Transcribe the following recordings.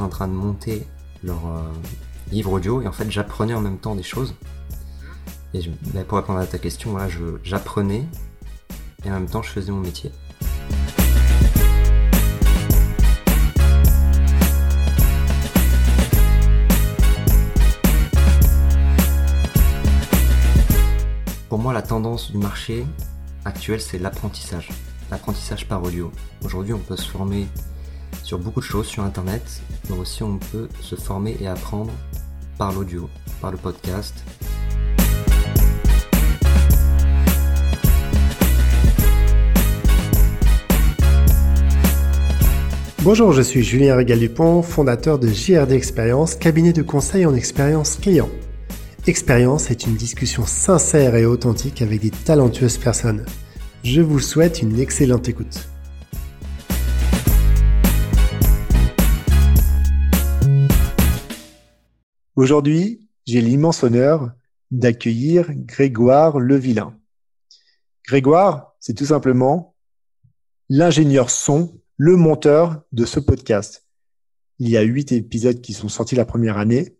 en train de monter leur livre audio et en fait j'apprenais en même temps des choses. Et pour répondre à ta question, voilà, j'apprenais et en même temps je faisais mon métier. Pour moi, la tendance du marché actuel, c'est l'apprentissage. L'apprentissage par audio. Aujourd'hui, on peut se former sur beaucoup de choses sur Internet, mais aussi on peut se former et apprendre par l'audio, par le podcast. Bonjour, je suis Julien Régal-Dupont, fondateur de JRD Expérience, cabinet de conseil en expérience client. Expérience est une discussion sincère et authentique avec des talentueuses personnes. Je vous souhaite une excellente écoute. Aujourd'hui, j'ai l'immense honneur d'accueillir Grégoire Levillain. Grégoire, c'est tout simplement l'ingénieur son, le monteur de ce podcast. Il y a huit épisodes qui sont sortis la première année.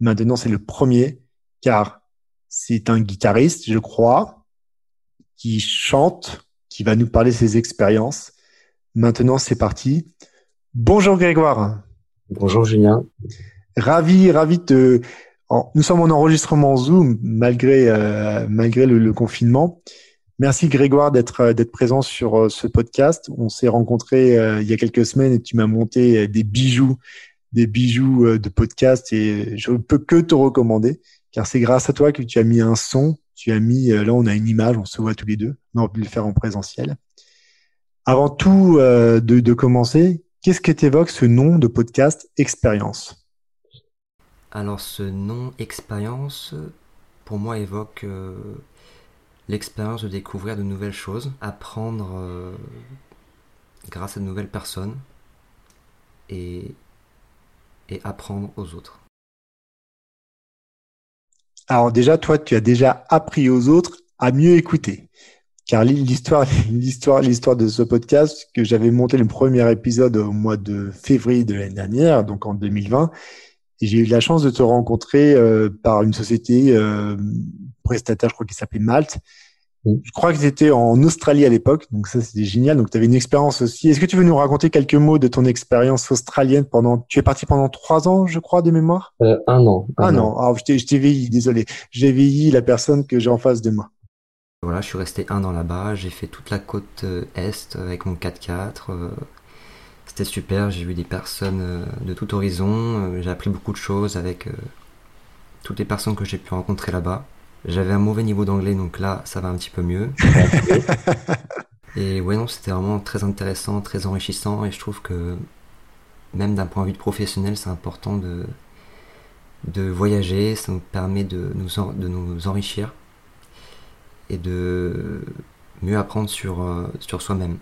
Maintenant, c'est le premier car c'est un guitariste, je crois, qui chante, qui va nous parler de ses expériences. Maintenant, c'est parti. Bonjour Grégoire. Bonjour Julien. Ravi, ravi de. Nous sommes en enregistrement Zoom malgré euh, malgré le, confinement. Merci Grégoire d'être euh, d'être présent sur euh, ce podcast. On s'est rencontrés il y a quelques semaines et tu m'as monté des bijoux, des bijoux de podcast et je ne peux que te recommander car c'est grâce à toi que tu as mis un son, tu as mis, là on a une image, on se voit tous les deux, on aurait pu le faire en présentiel. Avant tout de, commencer, qu'est-ce que t'évoque ce nom de podcast Expérience? Alors ce nom Expérience, pour moi, évoque euh, l'expérience de découvrir de nouvelles choses, apprendre grâce à de nouvelles personnes et, apprendre aux autres. Alors déjà, toi, tu as déjà appris aux autres à mieux écouter. Car l'histoire, l'histoire, l'histoire de ce podcast, que j'avais monté le premier épisode au mois de février de l'année dernière, donc en 2020, et j'ai eu la chance de te rencontrer euh, par une société euh, prestataire, je crois qu'il s'appelait Malte, je crois que tu étais en Australie à l'époque, donc ça c'était génial. Donc tu avais une expérience aussi. Est-ce que tu veux nous raconter quelques mots de ton expérience australienne pendant Tu es parti pendant trois ans, je crois, de mémoire? Euh, un an. Un, an. Ah, je t'ai vieilli, désolé. J'ai vieilli la personne que j'ai en face de moi. Voilà, je suis resté un an là-bas. J'ai fait toute la côte euh, est avec mon 4x4. Euh, c'était super. J'ai vu des personnes de tout horizon. J'ai appris beaucoup de choses avec toutes les personnes que j'ai pu rencontrer là-bas. J'avais un mauvais niveau d'anglais, donc là, ça va un petit peu mieux. et ouais, non, c'était vraiment très intéressant, très enrichissant, et je trouve que même d'un point de vue professionnel, c'est important de, de voyager, ça nous permet de nous, de nous enrichir et de mieux apprendre sur, euh, sur soi-même.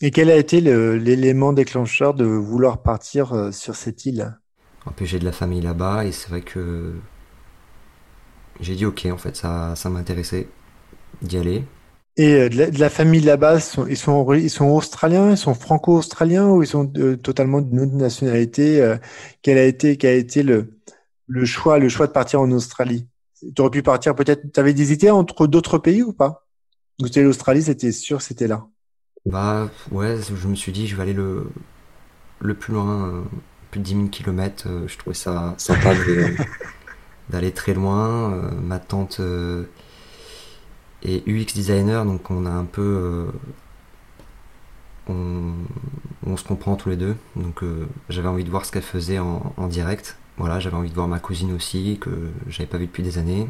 Et quel a été l'élément déclencheur de vouloir partir euh, sur cette île? En plus, j'ai de la famille là-bas et c'est vrai que j'ai dit ok, en fait, ça, ça m'intéressait d'y aller. Et euh, de la, famille là-bas, ils sont, ils sont australiens, ils sont franco-australiens ou ils sont euh, totalement d'une autre nationalité euh, Quel a été, quel a été le, le choix, le choix de partir en Australie? Tu aurais pu partir peut-être. Tu avais hésité entre d'autres pays ou pas? Ou c'était l'Australie, c'était sûr, c'était là? Bah ouais, je me suis dit, je vais aller le le plus loin, plus de 10 000 km. je trouvais ça sympa d'aller très loin. Euh, ma tante euh, est UX designer, donc on a un peu. Euh, on, se comprend tous les deux, donc j'avais envie de voir ce qu'elle faisait en, direct. Voilà, j'avais envie de voir ma cousine aussi, que j'avais pas vu depuis des années.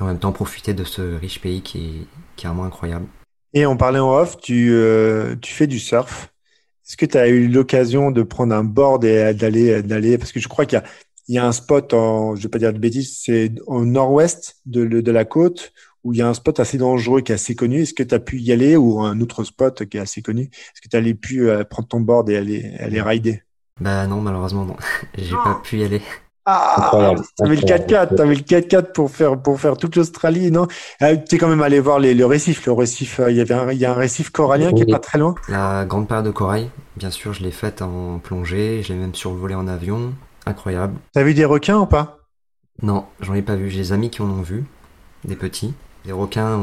en même temps, profiter de ce riche pays qui est, qui est vraiment incroyable. Et on parlait en off, tu, tu fais du surf. Est-ce que tu as eu l'occasion de prendre un board et d'aller, d'aller, parce que je crois qu'il y a, il y a un spot en, je vais pas dire de bêtises, c'est au nord-ouest de, de, la côte où il y a un spot assez dangereux qui est assez connu. Est-ce que tu as pu y aller ou un autre spot qui est assez connu? Est-ce que tu allais pu euh, prendre ton board et aller aller rider? Bah non, malheureusement non. J'ai pas pu y aller. Ah, t'avais le 4x4, t'avais le 4x4 pour faire pour faire toute l'Australie, non? Euh, Tu es quand même allé voir les, le récif, le récif. Euh, il y avait un, il y a un récif corallien qui est pas très loin. La grande part de corail, bien sûr, je l'ai faite en plongée, je l'ai même survolé en avion, incroyable. T'as vu des requins ou pas? Non, j'en ai pas vu. J'ai des amis qui en ont vu, des petits. Des requins,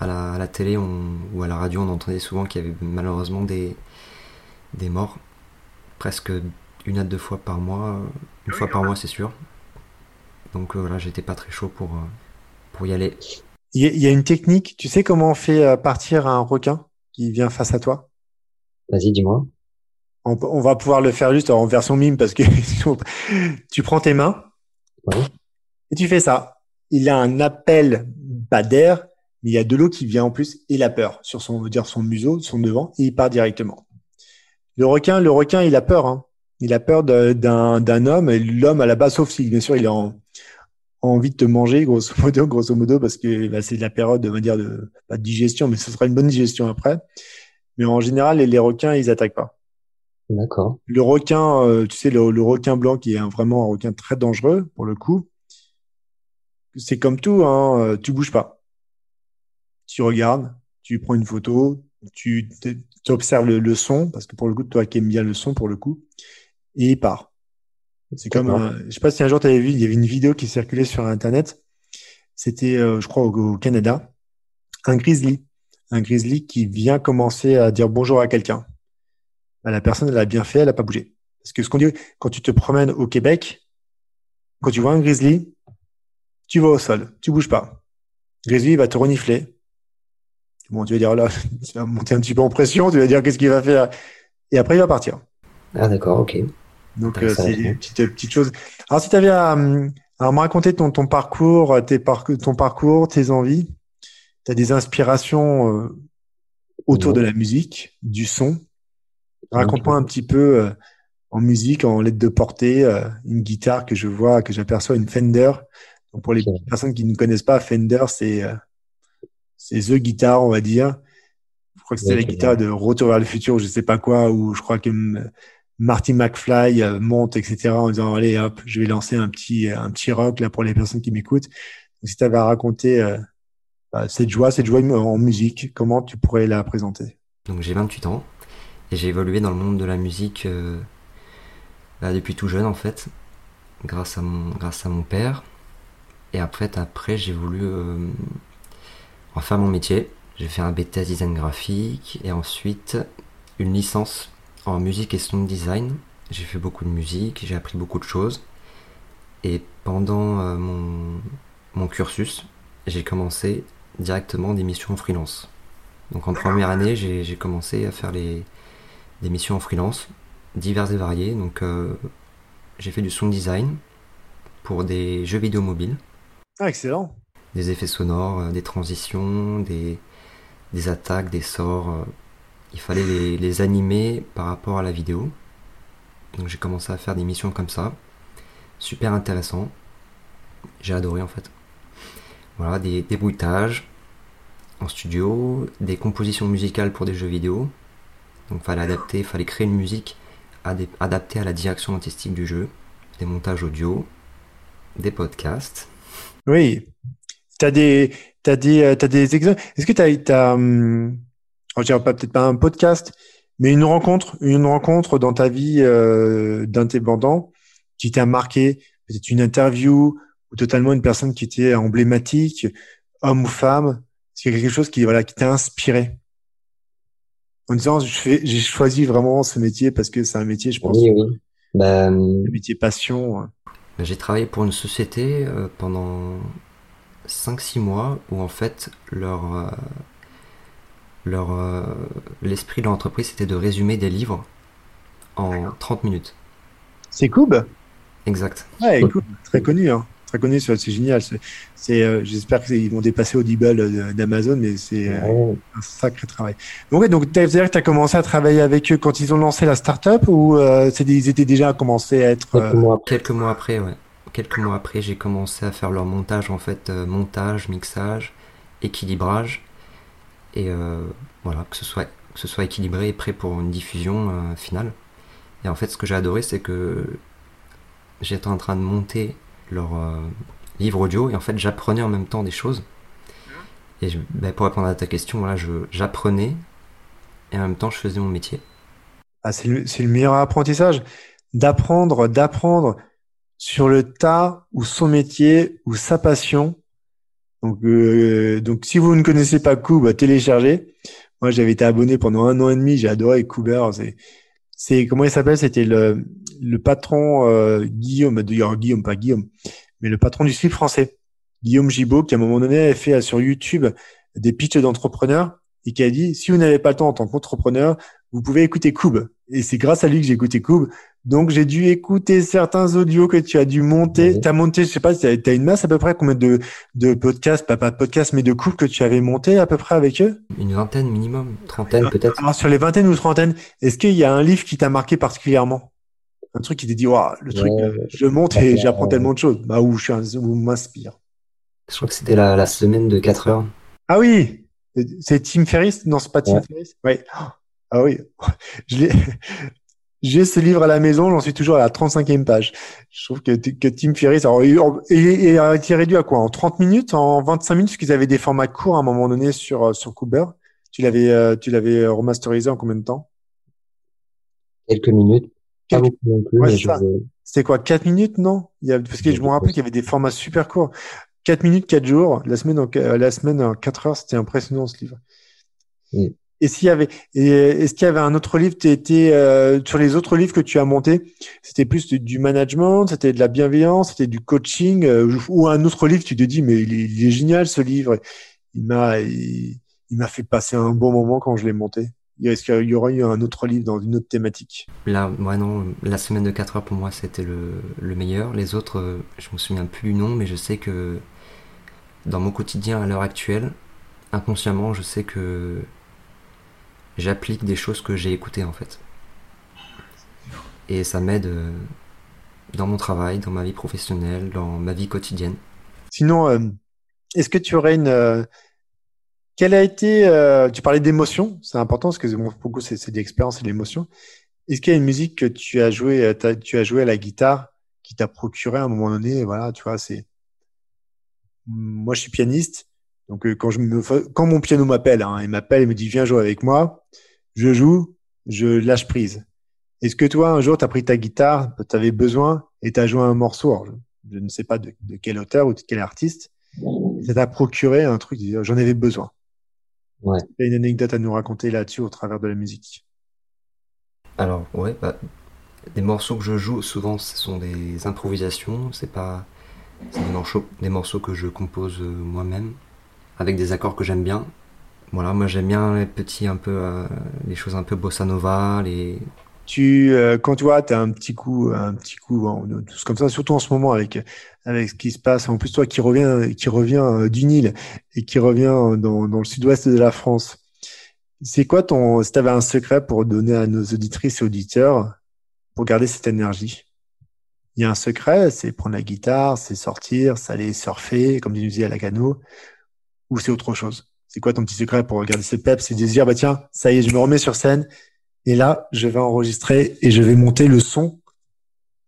à, la, à, la, télé ou à la radio, on entendait souvent qu'il y avait malheureusement des des morts, presque une à deux fois par mois une fois par mois, c'est sûr. Donc euh, voilà, j'étais pas très chaud pour, euh, pour y aller. Il y, a une technique. Tu sais comment on fait euh, partir un requin qui vient face à toi? Vas-y, dis-moi. On, va pouvoir le faire juste en version mime parce que tu prends tes mains et tu fais ça. Il a un appel, pas d'air, mais il y a de l'eau qui vient en plus et la peur sur son, dire son museau, son devant, et il part directement. Le requin, le requin, il a peur. Hein. Il a peur d'un homme, et l'homme à la base, sauf si bien sûr il a en, envie de te manger, grosso modo, grosso modo, parce que bah, c'est la période, on va dire, de, pas de digestion, mais ce sera une bonne digestion après. Mais en général, les, requins, ils attaquent pas. D'accord. Le requin, euh, tu sais, le, requin blanc qui est vraiment un requin très dangereux pour le coup. C'est comme tout, hein, euh, tu bouges pas. Tu regardes, tu prends une photo, tu observes le, le, son, parce que pour le coup, toi qui aimes bien le son pour le coup, et il part. C'est comme, un, je sais pas si un jour tu avais vu, il y avait une vidéo qui circulait sur Internet. C'était, euh, je crois, au, Canada, un grizzly, un grizzly qui vient commencer à dire bonjour à quelqu'un. Bah, la personne, elle a bien fait, elle a pas bougé. Parce que ce qu'on dit, quand tu te promènes au Québec, quand tu vois un grizzly, tu vas au sol, tu bouges pas. grizzly va te renifler. Bon, tu vas dire là, tu vas monter un petit peu en pression, tu vas dire qu'est-ce qu'il va faire, et après il va partir. Ah d'accord, ok. Donc euh, c'est une petite, petite chose. Alors si tu avais à, me raconter ton, ton parcours, tes ton parcours, tes envies, tu as des inspirations euh, autour de la musique, du son. Raconte-moi un petit peu euh, en musique, en lettre de portée, une guitare que je vois, que j'aperçois, une Fender. Donc pour les personnes qui ne connaissent pas, Fender, c'est c'est the guitare, on va dire. Je crois que c'était la guitare de Retour vers le futur, je sais pas quoi, ou je crois que Marty McFly euh, monte, etc. en disant allez hop, je vais lancer un petit un petit rock là pour les personnes qui m'écoutent. si tu avais à raconter euh, bah, cette joie, cette joie en musique, comment tu pourrais la présenter? Donc j'ai 28 ans et j'ai évolué dans le monde de la musique euh, bah, depuis tout jeune en fait, grâce à mon grâce à mon père. Et après après j'ai voulu en faire mon métier. J'ai fait un BTS design graphique et ensuite une licence en musique et sound design. J'ai fait beaucoup de musique, j'ai appris beaucoup de choses. Et pendant euh, mon, mon, cursus, j'ai commencé directement des missions en freelance. Donc en première année, j'ai commencé à faire les, des missions en freelance, diverses et variées. Donc euh, j'ai fait du sound design pour des jeux vidéo mobiles. Ah, excellent. Des effets sonores, euh, des transitions, des, des attaques, des sorts il fallait les, animer par rapport à la vidéo. Donc j'ai commencé à faire des missions comme ça. Super intéressant. J'ai adoré en fait. Voilà, des, des bruitages en studio, des compositions musicales pour des jeux vidéo. Donc fallait adapter, fallait créer une musique adaptée à la direction artistique du jeu, des montages audio, des podcasts. Oui. T'as des, as des, euh, des exemples. Est-ce que tu as, hum, je dirais pas peut-être pas un podcast, mais une rencontre, une rencontre dans ta vie euh, d'indépendant qui t'a marqué, peut-être une interview ou totalement une personne qui était emblématique, homme ou femme, c'est quelque chose qui voilà qui t'a inspiré? En disant j'ai choisi vraiment ce métier parce que c'est un métier, je pense, oui, oui. Bah, un métier passion. Bah, j'ai travaillé pour une société euh, pendant 5-6 mois où en fait leur euh, leur euh, l'esprit de l'entreprise c'était de résumer des livres en 30 minutes. C'est Koub Exact. Ouais, très connu, hein. très connu, c'est génial. C'est, euh, j'espère qu'ils vont dépasser Audible euh, d'Amazon, mais c'est un sacré travail. Donc, ouais, donc tu as commencé à travailler avec eux quand ils ont lancé la startup ou ils étaient déjà commencé à être quelques mois, quelques mois après, ouais. Quelques mois après, j'ai commencé à faire leur montage en fait, montage, mixage, équilibrage et euh, voilà, que ce, soit, que ce soit équilibré et prêt pour une diffusion euh, finale. Et en fait, ce que j'ai adoré, c'est que j'étais en train de monter leur euh, livre audio et en fait j'apprenais en même temps des choses. Et ben, pour répondre à ta question, voilà, j'apprenais et en même temps je faisais mon métier. Ah, c'est le, le, meilleur apprentissage d'apprendre, d'apprendre sur le tas ou son métier ou sa passion. Donc, euh, donc si vous ne connaissez pas Cube, téléchargez. Moi, j'avais été abonné pendant un an et demi. J'ai adoré Kuber. C'est, comment il s'appelle? C'était le, le patron euh, Guillaume, d'ailleurs Guillaume, pas Guillaume, mais le patron du slip français, Guillaume Gibault, qui à un moment donné a fait sur YouTube des pitches d'entrepreneurs et qui a dit si vous n'avez pas le temps en tant qu'entrepreneur, vous pouvez écouter Cube. Et c'est grâce à lui que j'ai écouté Cube. Donc j'ai dû écouter certains audios que tu as dû monter. Tu as monté, je sais pas, tu as, une masse à peu près combien de, de podcasts, pas, pas de podcasts, mais de couples que tu avais monté à peu près avec eux? Une vingtaine minimum, trentaine peut-être. Alors sur les vingtaines ou trentaines, est-ce qu'il y a un livre qui t'a marqué particulièrement? Un truc qui t'a dit, waouh, le truc, je monte et j'apprends tellement de choses. Bah où je suis, où m'inspire. Je crois que c'était la, la semaine de 4 heures. Ah oui, c'est Tim Ferriss? Non, c'est pas Tim Ferriss. Ouais. Ah oui, je J'ai ce livre à la maison, j'en suis toujours à la 35e page. Je trouve que, que Tim Ferriss alors, il, a été réduit à quoi En 30 minutes, en 25 minutes, parce qu'ils avaient des formats courts à un moment donné sur, sur Cooper. Tu l'avais, euh, tu l'avais remasterisé en combien de temps? Quelques minutes. Quelques... C'était quoi 4 minutes, non? Il y a, Parce que je me rappelle qu'il y avait des formats super courts. 4 minutes, 4 jours. La semaine en, la semaine en 4 heures, c'était impressionnant ce livre. Et s'il y avait, est-ce qu'il y avait un autre livre, étais, euh, sur les autres livres que tu as montés, c'était plus du management, c'était de la bienveillance, c'était du coaching, euh, ou un autre livre, tu te dis, mais il est, génial ce livre, il m'a, il, m'a fait passer un bon moment quand je l'ai monté. Est-ce qu'il y aurait eu un autre livre dans une autre thématique? Là, moi non, la semaine de 4 heures pour moi c'était le, le meilleur. Les autres, euh, je me souviens plus du nom, mais je sais que dans mon quotidien à l'heure actuelle, inconsciemment, je sais que j'applique des choses que j'ai écoutées en fait. Et ça m'aide euh, dans mon travail, dans ma vie professionnelle, dans ma vie quotidienne. Sinon, euh, est-ce que tu aurais une... Euh, quelle a été... tu parlais d'émotion, c'est important parce que beaucoup c'est d'expérience et l'émotion. Est-ce qu'il y a une musique que tu as joué, tu as joué à la guitare qui t'a procuré à un moment donné, voilà, tu vois, c'est... Moi, je suis pianiste, donc quand, je me... quand mon piano m'appelle, hein, il m'appelle et me dit viens jouer avec moi, je joue, je lâche prise. Est-ce que toi, un jour, tu as pris ta guitare, tu avais besoin et tu as joué un morceau, je, ne sais pas de, quel auteur ou de quel artiste, ça t'a procuré un truc, j'en avais besoin. Ouais. Tu as une anecdote à nous raconter là-dessus au travers de la musique? Alors, ouais, bah, des morceaux que je joue, souvent, ce sont des improvisations, c'est pas des morceaux, des morceaux que je compose euh, moi-même, avec des accords que j'aime bien, voilà, moi j'aime bien les petits un peu, euh, les choses un peu bossa nova, les. Tu, euh, quand tu vois, tu as un petit coup, un petit coup, tout comme ça, surtout en ce moment avec avec ce qui se passe. En plus, toi qui reviens, qui revient euh, du Nil et qui revient dans, dans le sud-ouest de la France. C'est quoi ton, si tu avais un secret pour donner à nos auditrices et auditeurs pour garder cette énergie? Il y a un secret, c'est prendre la guitare, c'est sortir, c'est aller surfer, comme tu disais à la cano, ou c'est autre chose? C'est quoi ton petit secret pour garder ce peps C'est de dire, bah tiens, ça y est, je me remets sur scène. Et là, je vais enregistrer et je vais monter le son.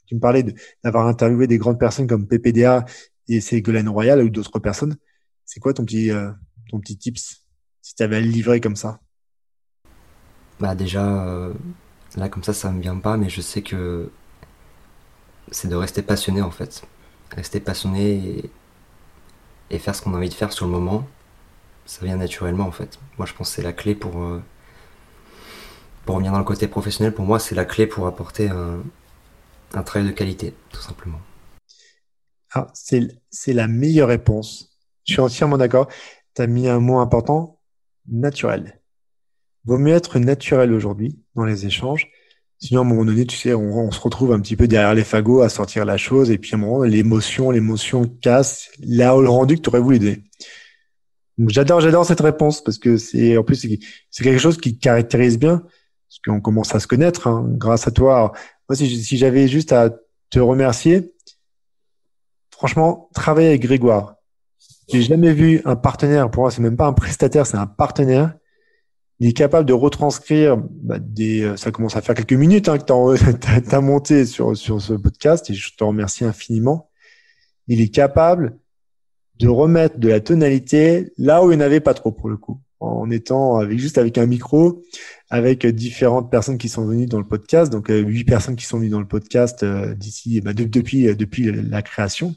Tu me parlais d'avoir interviewé des grandes personnes comme PPDA et Ségolène Royal ou d'autres personnes. C'est quoi ton petit, euh, ton petit tips si tu avais à le livrer comme ça? Bah déjà, euh, là comme ça, ça me vient pas, mais je sais que c'est de rester passionné en fait. Rester passionné et, et faire ce qu'on a envie de faire sur le moment ça vient naturellement en fait. Moi je pense que c'est la clé pour, euh, pour revenir dans le côté professionnel. Pour moi c'est la clé pour apporter un, un travail de qualité, tout simplement. Ah, c'est la meilleure réponse. Je suis entièrement d'accord. Tu as mis un mot important, naturel. Vaut mieux être naturel aujourd'hui dans les échanges. Sinon, à un moment donné, tu sais, on, se retrouve un petit peu derrière les fagots à sortir la chose et puis à un moment, l'émotion, l'émotion casse là le rendu que tu aurais voulu donner j'adore, j'adore cette réponse parce que c'est en plus c'est quelque chose qui caractérise bien parce qu'on commence à se connaître hein, grâce à toi. moi, si, si j'avais juste à te remercier, franchement, travailler avec Grégoire. J'ai jamais vu un partenaire. Pour moi, c'est même pas un prestataire, c'est un partenaire il est capable de retranscrire bah, des. Euh, ça commence à faire quelques minutes hein, que tu as, monté sur, sur ce podcast et je te remercie infiniment. Il est capable de remettre de la tonalité là où il n'y en avait pas trop pour le coup, en étant avec juste avec un micro, avec différentes personnes qui sont venues dans le podcast, donc euh, huit personnes qui sont venues dans le podcast euh, d'ici bah, depuis depuis la création.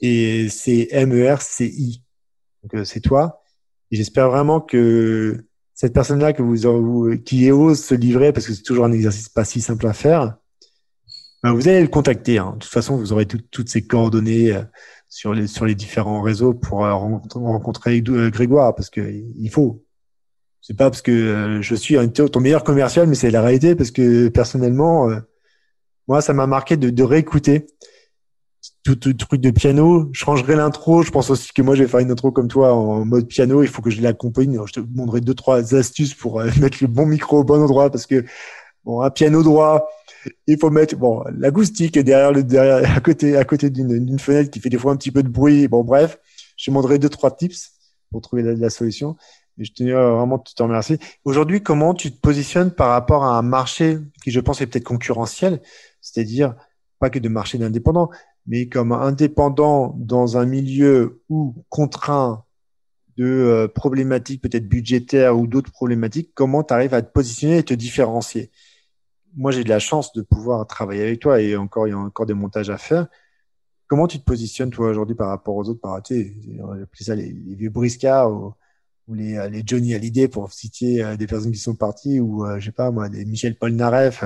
Et c'est M E R C I, donc c'est toi j'espère vraiment que cette personne-là que vous, qui ose se livrer, parce que c'est toujours un exercice pas si simple à faire, ben vous allez le contacter. Hein. De toute façon, vous aurez toutes ces coordonnées euh, sur les sur les différents réseaux pour euh, rencontrer euh, Grégoire, parce que il faut. C'est pas parce que je suis ton meilleur commercial, mais c'est la réalité, parce que personnellement, moi, ça m'a marqué de, de réécouter tout, truc de piano. Je changerai l'intro. Je pense aussi que moi, je vais faire une intro comme toi en mode piano. Il faut que je l'accompagne. Je te demanderai deux, trois astuces pour euh, mettre le bon micro au bon endroit parce que, bon, un piano droit, il faut mettre, bon, l'acoustique derrière le, derrière, à côté, à côté d'une fenêtre qui fait des fois un petit peu de bruit. Bon, bref, je te demanderai deux, trois tips pour trouver la, solution. Et je tenais vraiment te remercier. Aujourd'hui, comment tu te positionnes par rapport à un marché qui, je pense, est peut-être concurrentiel, c'est-à-dire pas que de marché d'indépendants, mais comme indépendant dans un milieu où contraint de euh, problématiques peut-être budgétaires ou d'autres problématiques, comment tu arrives à te positionner et te différencier? Moi, j'ai de la chance de pouvoir travailler avec toi et encore, il y a encore des montages à faire. Comment tu te positionnes, toi, aujourd'hui, par rapport aux autres? Par, tu sais, ça les, vieux briscards ou, les, les, Johnny Hallyday, pour citer euh, des personnes qui sont parties, ou, euh, je sais pas, moi, des Michel Polnareff.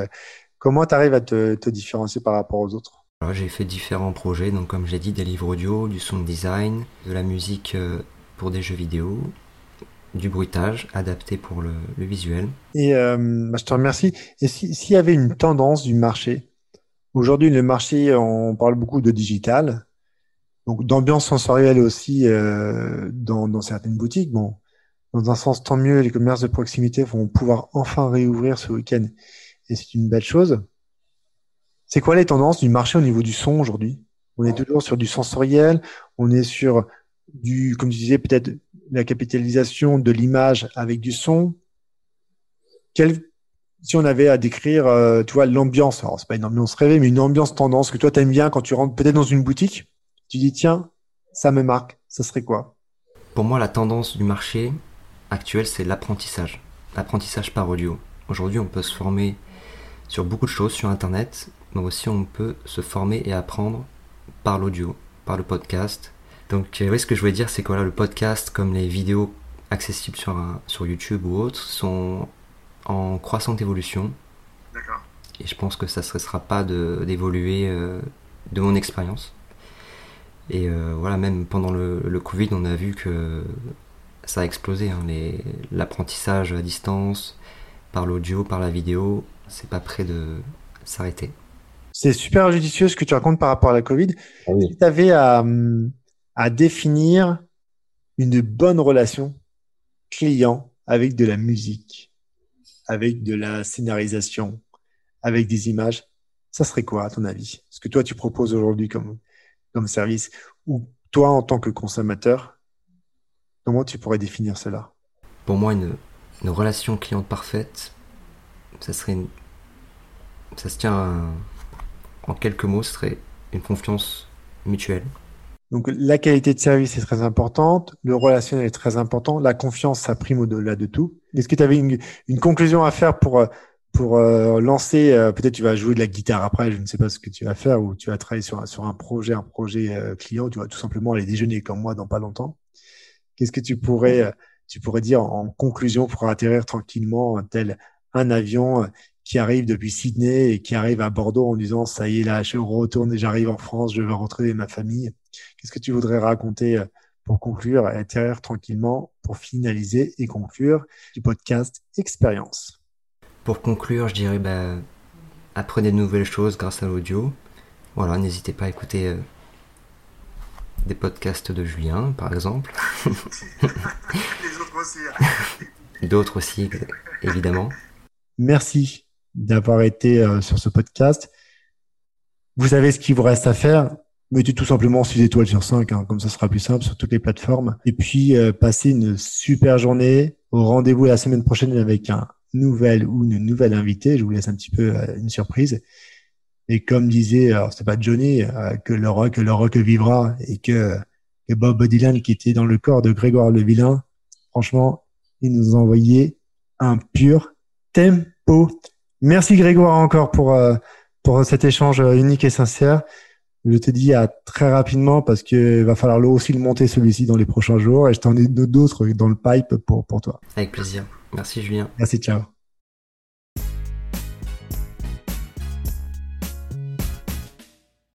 Comment tu arrives à te différencier par rapport aux autres? J'ai fait différents projets, donc comme j'ai dit, des livres audio, du sound design, de la musique euh, pour des jeux vidéo, du bruitage adapté pour le, visuel. Et euh, bah, je te remercie. Et s'il y avait une tendance du marché, aujourd'hui le marché, on parle beaucoup de digital, donc d'ambiance sensorielle aussi euh, dans, dans certaines boutiques. Bon, dans un sens, tant mieux, les commerces de proximité vont pouvoir enfin réouvrir ce week-end. Et c'est une belle chose. C'est quoi les tendances du marché au niveau du son aujourd'hui? On est toujours sur du sensoriel, on est sur du, comme tu disais, peut-être la capitalisation de l'image avec du son. si on avait à décrire, euh, tu vois, l'ambiance, alors c'est pas une ambiance rêvée, mais une ambiance tendance que toi t'aimes bien quand tu rentres peut-être dans une boutique, tu dis tiens, ça me marque, ça serait quoi? Pour moi, la tendance du marché actuel, c'est l'apprentissage, l'apprentissage par audio. Aujourd'hui, on peut se former sur beaucoup de choses sur Internet, mais aussi on peut se former et apprendre par l'audio, par le podcast. Donc euh, oui, ce que je voulais dire, c'est que voilà, le podcast, comme les vidéos accessibles sur, sur YouTube ou autres, sont en croissante évolution. D'accord. Et je pense que ça ne sera pas d'évoluer euh, de, mon expérience. Et euh, voilà, même pendant le, le, Covid, on a vu que ça a explosé. Hein, L'apprentissage à distance, par l'audio, par la vidéo, c'est pas prêt de s'arrêter. C'est super judicieux ce que tu racontes par rapport à la Covid. Ah si tu avais à, à définir une bonne relation client avec de la musique, avec de la scénarisation, avec des images, ça serait quoi à ton avis? Ce que toi tu proposes aujourd'hui comme, comme service ou toi en tant que consommateur, comment tu pourrais définir cela? Pour moi, une, une relation client parfaite, ça serait une... ça se tient à en quelques mots, ce serait une confiance mutuelle. Donc la qualité de service est très importante, le relationnel est très important, la confiance, ça prime au-delà de tout. Est-ce que tu avais une, conclusion à faire pour, pour euh, lancer, euh, peut-être tu vas jouer de la guitare après, je ne sais pas ce que tu vas faire, ou tu vas travailler sur, sur un projet, un projet euh, client, tu vas tout simplement aller déjeuner comme moi dans pas longtemps. Qu'est-ce que tu pourrais, tu pourrais dire en conclusion pour atterrir tranquillement tel un avion qui arrive depuis Sydney et qui arrive à Bordeaux en disant ça y est là je retourne j'arrive en France je vais retrouver ma famille. Qu'est-ce que tu voudrais raconter euh, pour conclure et atterrir tranquillement pour finaliser et conclure du podcast expérience? Pour conclure je dirais bah, apprenez de nouvelles choses grâce à l'audio. Voilà n'hésitez pas à écouter euh, des podcasts de Julien par exemple. Hein. d'autres aussi évidemment. Merci d'avoir été euh, sur ce podcast. Vous savez ce qu'il vous reste à faire. Mettez tout simplement 6 étoiles sur 5, hein, comme ça sera plus simple sur toutes les plateformes. Et puis, euh, passez une super journée. au rendez-vous la semaine prochaine avec un nouvel ou une nouvelle invitée. Je vous laisse un petit peu une surprise. Et comme disait, alors c'est pas Johnny, que le rock, le rock vivra et que, Bob Dylan qui était dans le corps de Grégoire le Vilain, franchement, il nous a envoyé un pur tempo. Merci Grégoire encore pour, euh, pour cet échange unique et sincère. Je te dis à très rapidement parce que va falloir aussi le monter celui-ci dans les prochains jours et je t'en ai d'autres dans le pipe pour, pour toi. Avec plaisir. Merci Julien. Merci, ciao.